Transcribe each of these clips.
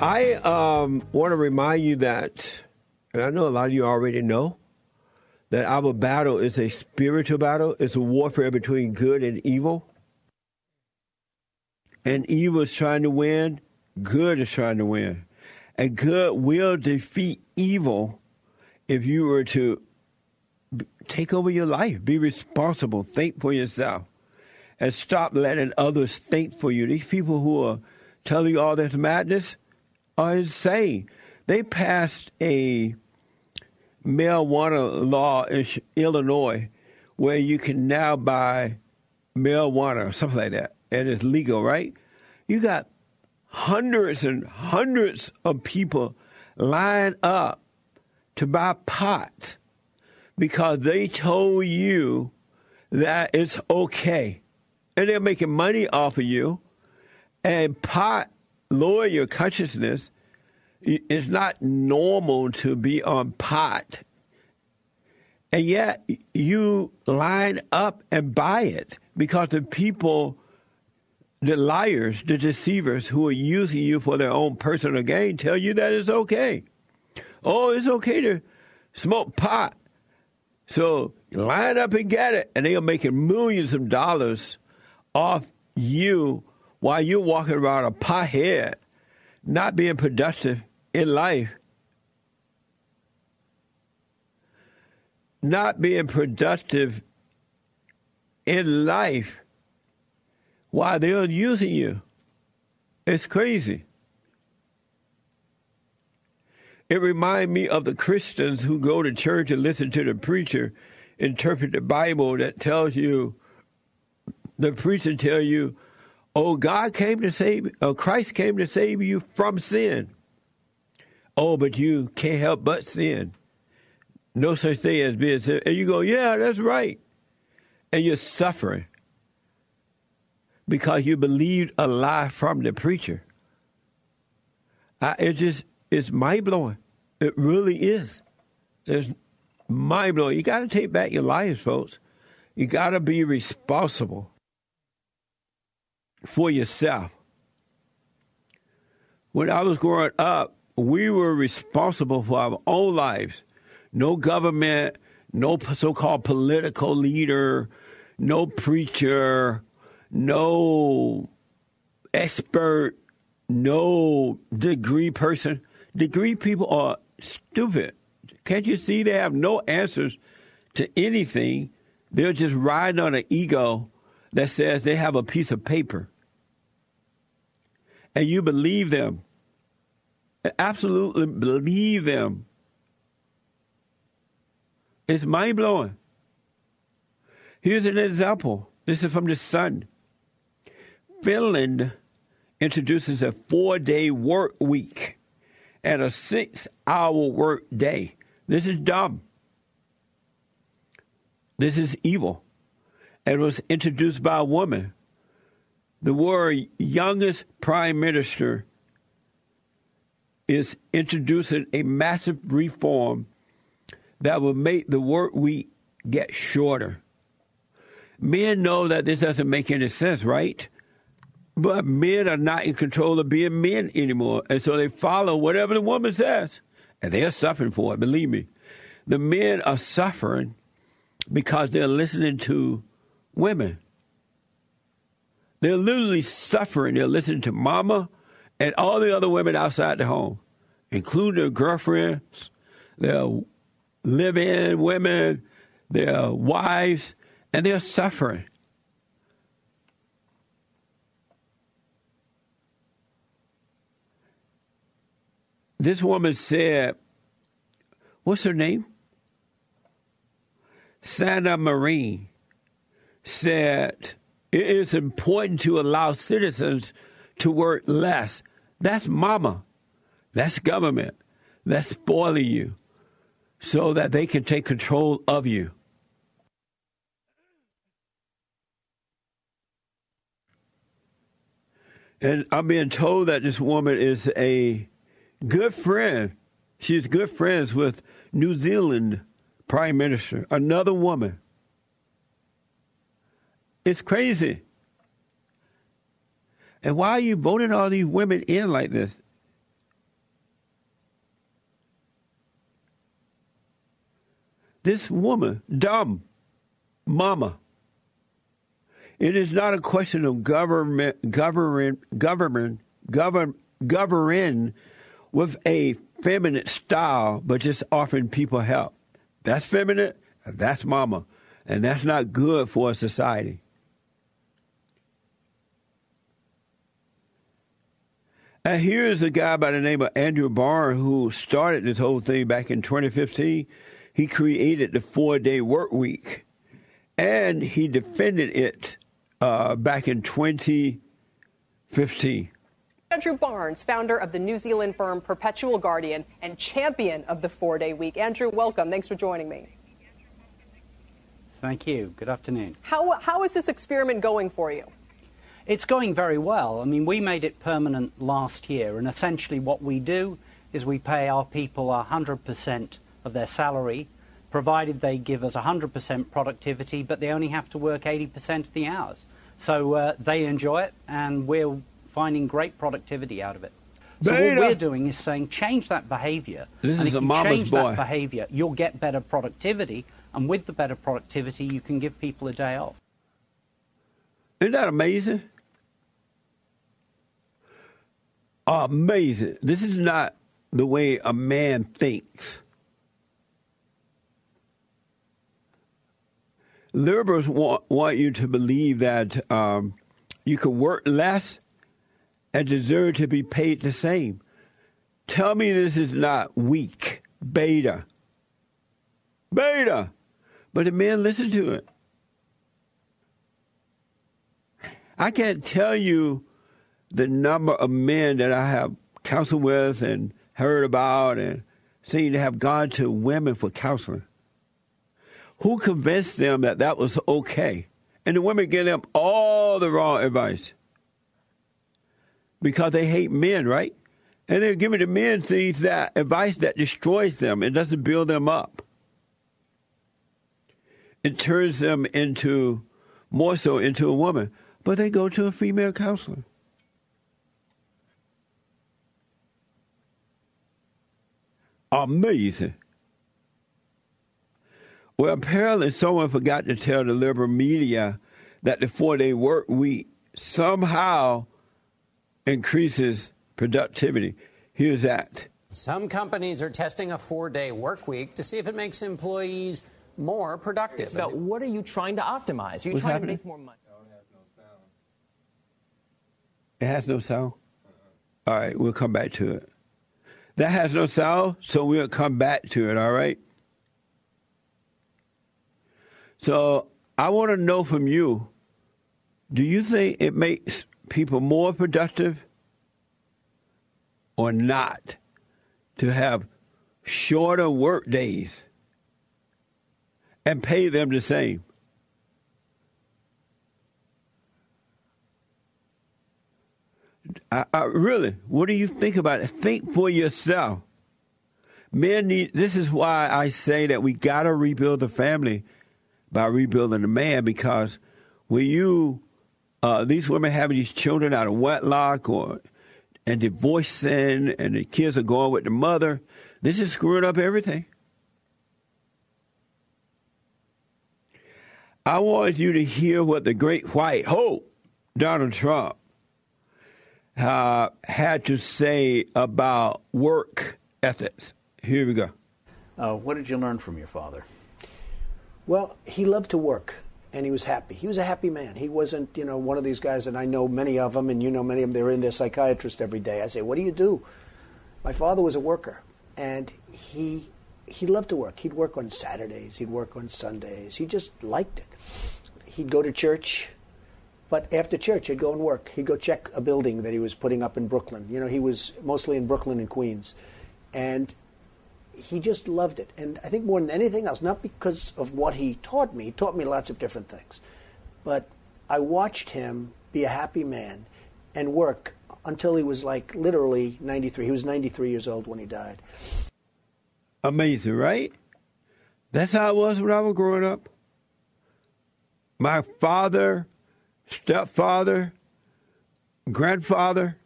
I um, want to remind you that, and I know a lot of you already know, that our battle is a spiritual battle. It's a warfare between good and evil. And evil is trying to win, good is trying to win. And good will defeat evil if you were to take over your life, be responsible, think for yourself, and stop letting others think for you. These people who are telling you all this madness are insane. They passed a marijuana law in Illinois where you can now buy marijuana or something like that, and it's legal, right? You got hundreds and hundreds of people line up to buy pot because they told you that it's okay. And they're making money off of you. And pot lower your consciousness. It's not normal to be on pot. And yet you line up and buy it because the people, the liars, the deceivers who are using you for their own personal gain tell you that it's okay. Oh, it's okay to smoke pot. So line up and get it. And they are making millions of dollars off you while you're walking around a pothead, not being productive in life. Not being productive in life while they're using you. It's crazy. It reminds me of the Christians who go to church and listen to the preacher interpret the Bible that tells you, the preacher tell you, oh, God came to save, oh, Christ came to save you from sin. Oh, but you can't help but sin. No such thing as being sin. And you go, yeah, that's right. And you're suffering because you believed a lie from the preacher. I, it just it's mind blowing. It really is. It's mind blowing. You got to take back your lives, folks. You got to be responsible for yourself. When I was growing up, we were responsible for our own lives. No government, no so called political leader, no preacher, no expert, no degree person. Degree people are stupid. Can't you see they have no answers to anything? They're just riding on an ego that says they have a piece of paper. And you believe them. Absolutely believe them. It's mind blowing. Here's an example. This is from the Sun. Finland introduces a four day work week and a six hour work day. This is dumb. This is evil. And was introduced by a woman. The world's youngest prime minister is introducing a massive reform that will make the work week get shorter. Men know that this doesn't make any sense, right? But men are not in control of being men anymore. And so they follow whatever the woman says. And they're suffering for it, believe me. The men are suffering because they're listening to women. They're literally suffering. They're listening to mama and all the other women outside the home, including their girlfriends, their live in women, their wives, and they're suffering. this woman said, what's her name? Sanna Marin said, it is important to allow citizens to work less. That's mama. That's government. That's spoiling you so that they can take control of you. And I'm being told that this woman is a good friend. She's good friends with New Zealand Prime Minister, another woman. It's crazy. And why are you voting all these women in like this? This woman, dumb, mama. It is not a question of government, govern, government, govern, govern with a feminine style, but just offering people help. That's feminine. That's mama, and that's not good for a society. And here's a guy by the name of Andrew Barr who started this whole thing back in 2015. He created the four day work week and he defended it uh, back in 2015. Andrew Barnes, founder of the New Zealand firm Perpetual Guardian and champion of the four day week. Andrew, welcome. Thanks for joining me. Thank you. Good afternoon. How, how is this experiment going for you? It's going very well. I mean, we made it permanent last year, and essentially what we do is we pay our people 100% of their salary, provided they give us 100% productivity, but they only have to work 80% of the hours. So uh, they enjoy it, and we're finding great productivity out of it. So Beta. what we're doing is saying change that behavior. This and is if a you change boy. that behavior, you'll get better productivity, and with the better productivity, you can give people a day off. Isn't that amazing? Amazing. This is not the way a man thinks. Liberals want, want you to believe that um, you can work less and deserve to be paid the same. Tell me this is not weak, beta. Beta. But the men listen to it. I can't tell you the number of men that I have counseled with and heard about and seen to have gone to women for counseling. Who convinced them that that was okay? And the women give them all the wrong advice because they hate men, right? And they're giving the men things that advice that destroys them. It doesn't build them up. It turns them into more so into a woman. But they go to a female counselor. Amazing. Well, apparently someone forgot to tell the liberal media that the four day work week somehow increases productivity. Here's that. Some companies are testing a four day work week to see if it makes employees more productive. It's about what are you trying to optimize? Are you What's trying happening? to make more money? It has no sound? Uh-uh. All right, we'll come back to it. That has no sound, so we'll come back to it, all right? So I want to know from you do you think it makes people more productive or not to have shorter work days and pay them the same? I, I, really, what do you think about it? Think for yourself. Men need. This is why I say that we got to rebuild the family by rebuilding the man because when you uh, these women having these children out of wedlock or and divorcing and the kids are going with the mother, this is screwing up everything. I want you to hear what the great white hope, Donald Trump, uh, had to say about work ethics. Here we go. Uh, what did you learn from your father? Well, he loved to work and he was happy. He was a happy man. He wasn't, you know, one of these guys, and I know many of them, and you know many of them, they're in their psychiatrist every day. I say, What do you do? My father was a worker, and he he loved to work. He'd work on Saturdays, he'd work on Sundays. He just liked it. He'd go to church, but after church, he'd go and work. He'd go check a building that he was putting up in Brooklyn. You know, he was mostly in Brooklyn and Queens. And he just loved it. And I think more than anything else, not because of what he taught me, he taught me lots of different things, but I watched him be a happy man and work until he was like literally 93. He was 93 years old when he died. Amazing, right? That's how it was when I was growing up. My father, stepfather, grandfather,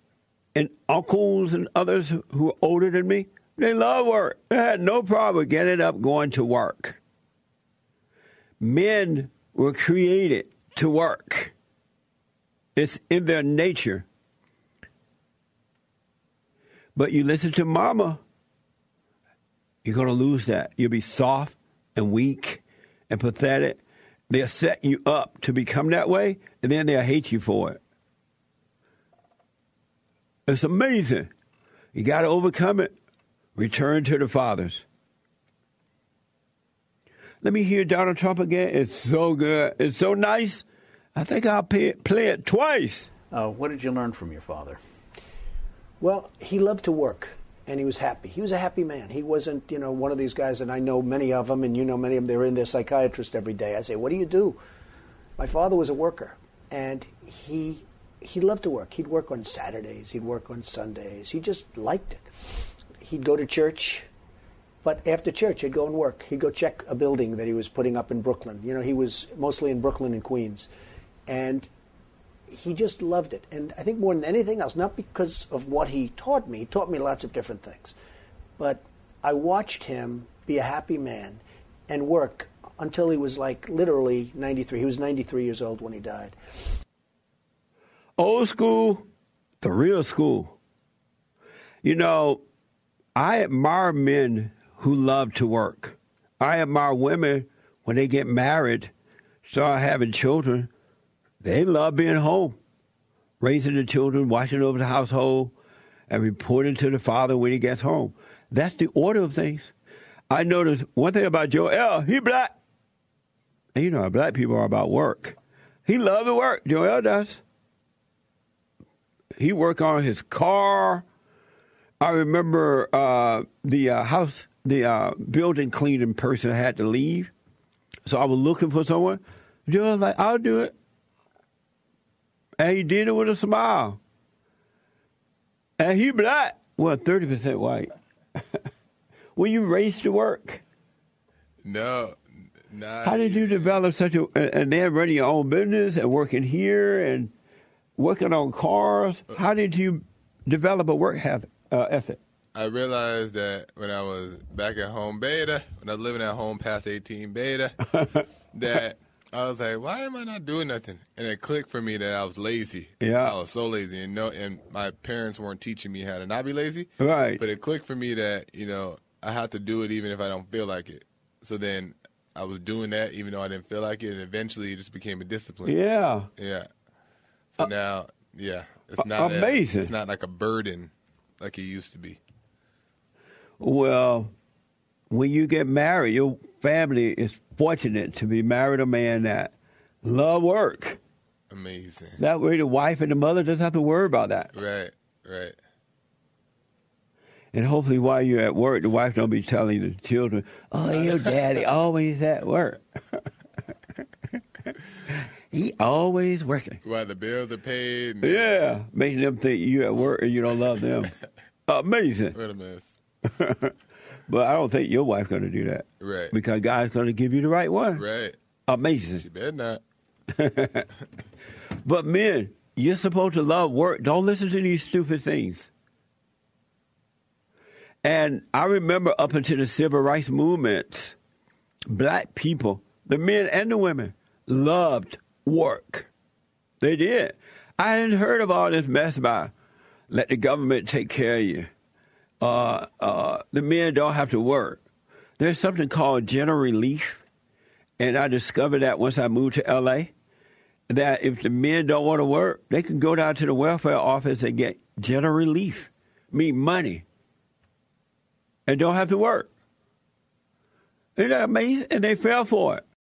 and uncles and others who were older than me, they love work. They had no problem getting up, going to work. Men were created to work. It's in their nature. But you listen to mama, you're going to lose that. You'll be soft and weak and pathetic. They'll set you up to become that way, and then they'll hate you for it. It's amazing. You got to overcome it. Return to the fathers. Let me hear Donald Trump again. It's so good. It's so nice. I think I'll play it, play it twice. Uh, what did you learn from your father? Well, he loved to work and he was happy. He was a happy man. He wasn't, you know, one of these guys, and I know many of them, and you know many of them, they're in their psychiatrist every day. I say, What do you do? My father was a worker, and he he loved to work. He'd work on Saturdays, he'd work on Sundays. He just liked it. He'd go to church, but after church, he'd go and work. He'd go check a building that he was putting up in Brooklyn. You know, he was mostly in Brooklyn and Queens. And he just loved it. And I think more than anything else, not because of what he taught me, he taught me lots of different things, but I watched him be a happy man and work until he was like literally 93. He was 93 years old when he died. Old school, the real school. You know, I admire men who love to work. I admire women when they get married, start having children. They love being home, raising the children, watching over the household, and reporting to the father when he gets home. That's the order of things. I noticed one thing about Joel, he black. And you know how black people are about work. He loves to work. Joel does. He work on his car. I remember uh, the uh, house, the uh, building cleaning person had to leave, so I was looking for someone. Joel was like, "I'll do it," and he did it with a smile. And he black, well, thirty percent white. Were you raised to work? No, not. How did you develop such a and then running your own business and working here and working on cars? How did you develop a work habit, uh, ethic? I realized that when I was back at home beta, when I was living at home past 18 beta, that I was like, why am I not doing nothing? And it clicked for me that I was lazy. Yeah. I was so lazy and no and my parents weren't teaching me how to not be lazy. Right. But it clicked for me that, you know, I have to do it even if I don't feel like it. So then I was doing that even though I didn't feel like it and eventually it just became a discipline. Yeah. Yeah. So uh, now, yeah, it's not a- amazing. it's not like a burden like it used to be. Well, when you get married, your family is fortunate to be married to a man that love work. Amazing. That way, the wife and the mother doesn't have to worry about that. Right, right. And hopefully, while you're at work, the wife don't be telling the children, "Oh, your daddy always at work. he always working." While the bills are paid. Yeah, making them think you at work and you don't love them. Amazing. What a mess. But I don't think your wife's going to do that. Right. Because God's going to give you the right one. Right. Amazing. She better not. But men, you're supposed to love work. Don't listen to these stupid things. And I remember up until the civil rights movement, black people, the men and the women, loved work. They did. I hadn't heard of all this mess about let the government take care of you. Uh, uh, the men don't have to work. There's something called general relief, and I discovered that once I moved to LA that if the men don't want to work, they can go down to the welfare office and get general relief, mean money, and don't have to work. Isn't that amazing? And they fell for it.